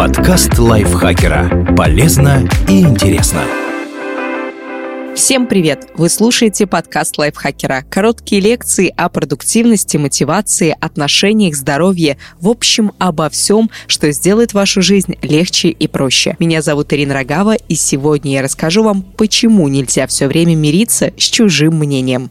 Подкаст лайфхакера. Полезно и интересно. Всем привет! Вы слушаете подкаст лайфхакера. Короткие лекции о продуктивности, мотивации, отношениях, здоровье. В общем, обо всем, что сделает вашу жизнь легче и проще. Меня зовут Ирина Рогава, и сегодня я расскажу вам, почему нельзя все время мириться с чужим мнением.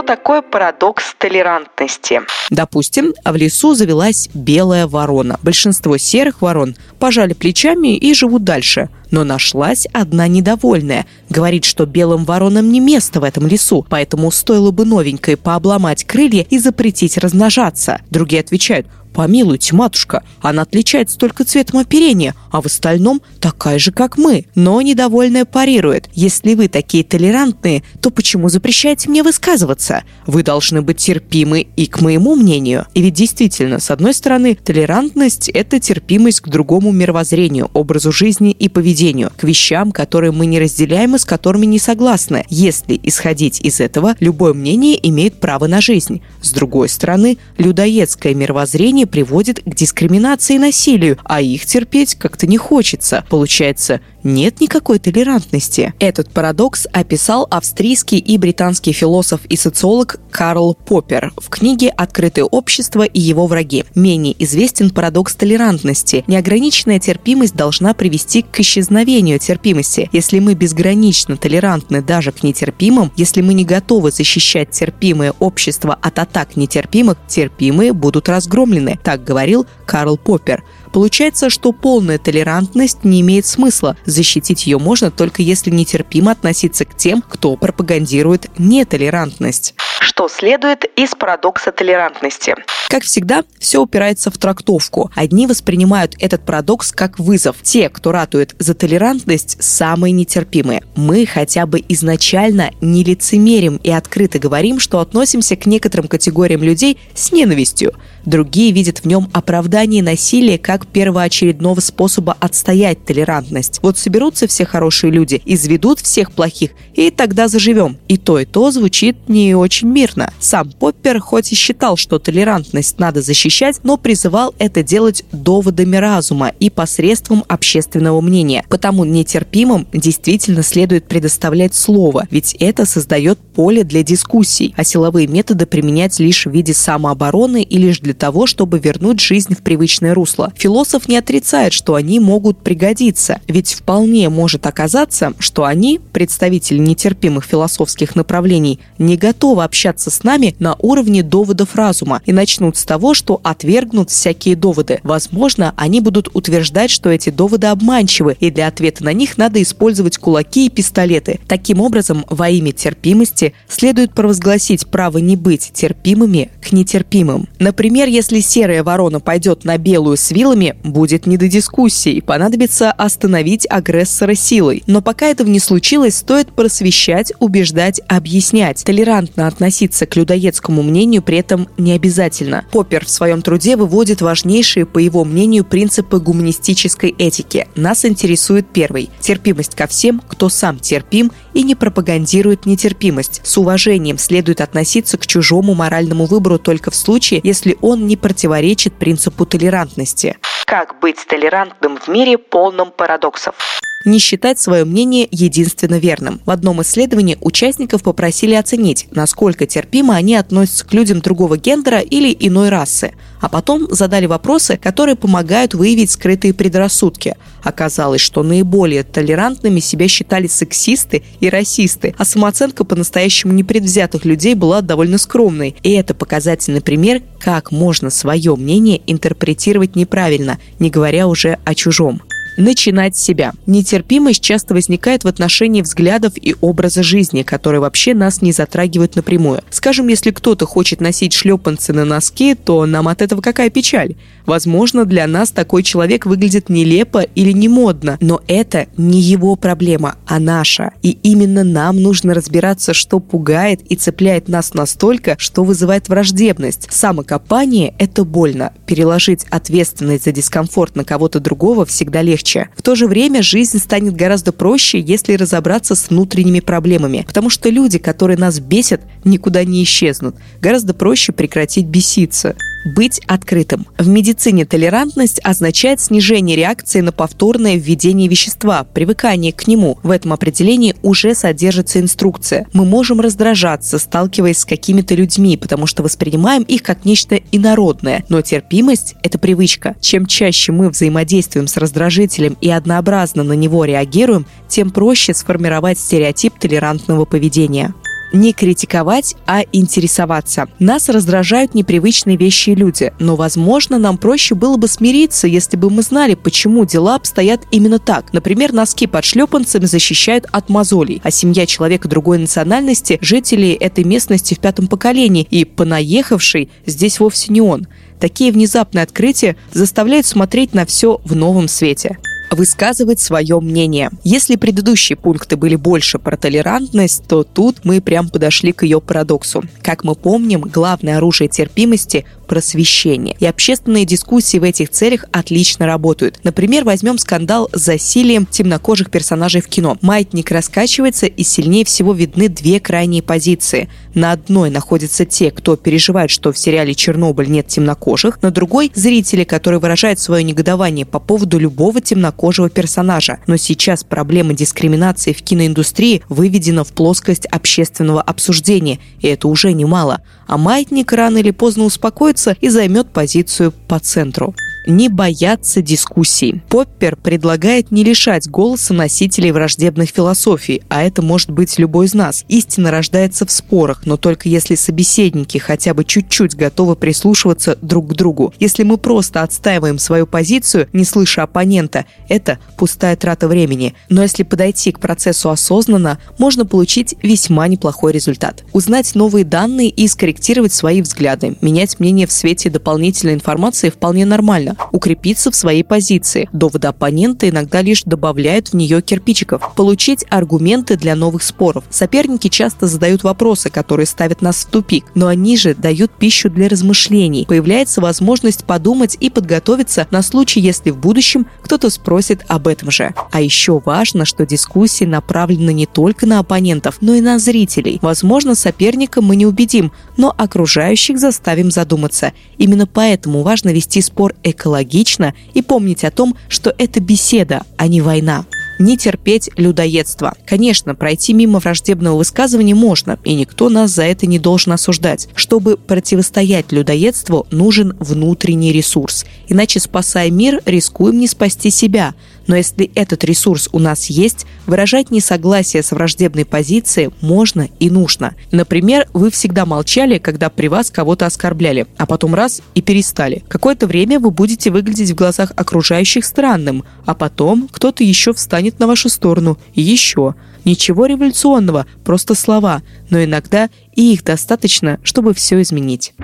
Что такое парадокс толерантности? Допустим, в лесу завелась белая ворона. Большинство серых ворон пожали плечами и живут дальше. Но нашлась одна недовольная. Говорит, что белым воронам не место в этом лесу, поэтому стоило бы новенькой пообломать крылья и запретить размножаться. Другие отвечают, Помилуйте, матушка, она отличается только цветом оперения, а в остальном такая же, как мы. Но недовольная парирует. Если вы такие толерантные, то почему запрещаете мне высказываться? Вы должны быть терпимы и к моему мнению. И ведь действительно, с одной стороны, толерантность – это терпимость к другому мировоззрению, образу жизни и поведению, к вещам, которые мы не разделяем и с которыми не согласны. Если исходить из этого, любое мнение имеет право на жизнь. С другой стороны, людоедское мировоззрение поведение приводит к дискриминации и насилию, а их терпеть как-то не хочется. Получается, нет никакой толерантности. Этот парадокс описал австрийский и британский философ и социолог Карл Поппер в книге «Открытое общество и его враги». Менее известен парадокс толерантности. Неограниченная терпимость должна привести к исчезновению терпимости. Если мы безгранично толерантны даже к нетерпимым, если мы не готовы защищать терпимое общество от атак нетерпимых, терпимые будут разгромлены. Так говорил Карл Поппер. Получается, что полная толерантность не имеет смысла. Защитить ее можно только если нетерпимо относиться к тем, кто пропагандирует нетолерантность. Что следует из парадокса толерантности? Как всегда, все упирается в трактовку. Одни воспринимают этот парадокс как вызов. Те, кто ратует за толерантность, самые нетерпимые. Мы хотя бы изначально не лицемерим и открыто говорим, что относимся к некоторым категориям людей с ненавистью. Другие видят в нем оправдание насилия как первоочередного способа отстоять толерантность. Вот соберутся все хорошие люди, изведут всех плохих, и тогда заживем. И то, и то звучит не очень мирно. Сам Поппер хоть и считал, что толерантность надо защищать, но призывал это делать доводами разума и посредством общественного мнения. Потому нетерпимым действительно следует предоставлять слово, ведь это создает поле для дискуссий, а силовые методы применять лишь в виде самообороны и лишь для того, чтобы вернуть жизнь в привычное русло. Философ не отрицает, что они могут пригодиться, ведь вполне может оказаться, что они, представители нетерпимых философских направлений, не готовы общаться с нами на уровне доводов разума и начнут с того, что отвергнут всякие доводы. Возможно, они будут утверждать, что эти доводы обманчивы, и для ответа на них надо использовать кулаки и пистолеты. Таким образом, во имя терпимости следует провозгласить право не быть терпимыми к нетерпимым. Например, если серая ворона пойдет на белую с вилами, будет не до дискуссий, понадобится остановить агрессора силой. Но пока этого не случилось, стоит просвещать, убеждать, объяснять, толерантно относиться к людоедскому мнению при этом не обязательно. Поппер в своем труде выводит важнейшие, по его мнению, принципы гуманистической этики. Нас интересует первый – терпимость ко всем, кто сам терпим и не пропагандирует нетерпимость. С уважением следует относиться к чужому моральному выбору только в случае, если он не противоречит принципу толерантности. Как быть толерантным в мире, полном парадоксов? Не считать свое мнение единственно верным. В одном исследовании участников попросили оценить, насколько терпимо они относятся к людям другого гендера или иной расы, а потом задали вопросы, которые помогают выявить скрытые предрассудки. Оказалось, что наиболее толерантными себя считали сексисты и расисты, а самооценка по-настоящему непредвзятых людей была довольно скромной. И это показательный пример, как можно свое мнение интерпретировать неправильно, не говоря уже о чужом начинать себя. Нетерпимость часто возникает в отношении взглядов и образа жизни, которые вообще нас не затрагивают напрямую. Скажем, если кто-то хочет носить шлепанцы на носке, то нам от этого какая печаль? Возможно, для нас такой человек выглядит нелепо или не модно, но это не его проблема, а наша. И именно нам нужно разбираться, что пугает и цепляет нас настолько, что вызывает враждебность. Самокопание – это больно. Переложить ответственность за дискомфорт на кого-то другого всегда легче легче. В то же время жизнь станет гораздо проще, если разобраться с внутренними проблемами, потому что люди, которые нас бесят, никуда не исчезнут. Гораздо проще прекратить беситься. Быть открытым. В медицине толерантность означает снижение реакции на повторное введение вещества, привыкание к нему. В этом определении уже содержится инструкция. Мы можем раздражаться, сталкиваясь с какими-то людьми, потому что воспринимаем их как нечто инородное. Но терпимость – это привычка. Чем чаще мы взаимодействуем с раздражителем и однообразно на него реагируем, тем проще сформировать стереотип толерантного поведения не критиковать, а интересоваться. Нас раздражают непривычные вещи и люди, но, возможно, нам проще было бы смириться, если бы мы знали, почему дела обстоят именно так. Например, носки под шлепанцами защищают от мозолей, а семья человека другой национальности – жителей этой местности в пятом поколении, и понаехавший здесь вовсе не он. Такие внезапные открытия заставляют смотреть на все в новом свете высказывать свое мнение. Если предыдущие пункты были больше про толерантность, то тут мы прям подошли к ее парадоксу. Как мы помним, главное оружие терпимости просвещение. И общественные дискуссии в этих целях отлично работают. Например, возьмем скандал с засилием темнокожих персонажей в кино. Маятник раскачивается и сильнее всего видны две крайние позиции. На одной находятся те, кто переживает, что в сериале «Чернобыль» нет темнокожих, на другой – зрители, которые выражают свое негодование по поводу любого темнокожего персонажа. Но сейчас проблема дискриминации в киноиндустрии выведена в плоскость общественного обсуждения, и это уже немало. А маятник рано или поздно успокоится вернется и займет позицию по центру не бояться дискуссий. Поппер предлагает не лишать голоса носителей враждебных философий, а это может быть любой из нас. Истина рождается в спорах, но только если собеседники хотя бы чуть-чуть готовы прислушиваться друг к другу. Если мы просто отстаиваем свою позицию, не слыша оппонента, это пустая трата времени. Но если подойти к процессу осознанно, можно получить весьма неплохой результат. Узнать новые данные и скорректировать свои взгляды. Менять мнение в свете дополнительной информации вполне нормально укрепиться в своей позиции. Доводы оппонента иногда лишь добавляют в нее кирпичиков. Получить аргументы для новых споров. Соперники часто задают вопросы, которые ставят нас в тупик, но они же дают пищу для размышлений. Появляется возможность подумать и подготовиться на случай, если в будущем кто-то спросит об этом же. А еще важно, что дискуссии направлены не только на оппонентов, но и на зрителей. Возможно, соперника мы не убедим, но окружающих заставим задуматься. Именно поэтому важно вести спор экономически экологично и помнить о том, что это беседа, а не война не терпеть людоедство. Конечно, пройти мимо враждебного высказывания можно, и никто нас за это не должен осуждать. Чтобы противостоять людоедству, нужен внутренний ресурс. Иначе, спасая мир, рискуем не спасти себя. Но если этот ресурс у нас есть, выражать несогласие с враждебной позицией можно и нужно. Например, вы всегда молчали, когда при вас кого-то оскорбляли, а потом раз и перестали. Какое-то время вы будете выглядеть в глазах окружающих странным, а потом кто-то еще встанет на вашу сторону и еще. Ничего революционного, просто слова, но иногда и их достаточно, чтобы все изменить.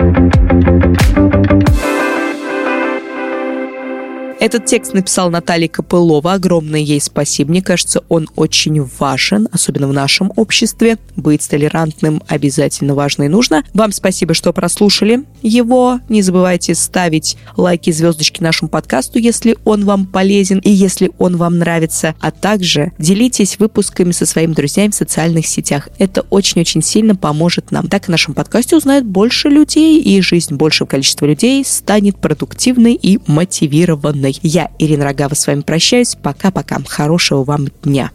Этот текст написал Наталья Копылова. Огромное ей спасибо. Мне кажется, он очень важен, особенно в нашем обществе. Быть толерантным обязательно важно и нужно. Вам спасибо, что прослушали его. Не забывайте ставить лайки, звездочки нашему подкасту, если он вам полезен и если он вам нравится. А также делитесь выпусками со своими друзьями в социальных сетях. Это очень-очень сильно поможет нам. Так в нашем подкасте узнает больше людей, и жизнь большего количества людей станет продуктивной и мотивированной Я, Ирина Рогава, с вами прощаюсь. Пока-пока. Хорошего вам дня.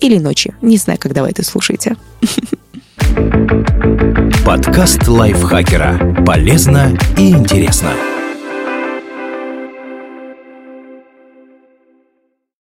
Или ночи. Не знаю, когда вы это слушаете. Подкаст лайфхакера. Полезно и интересно.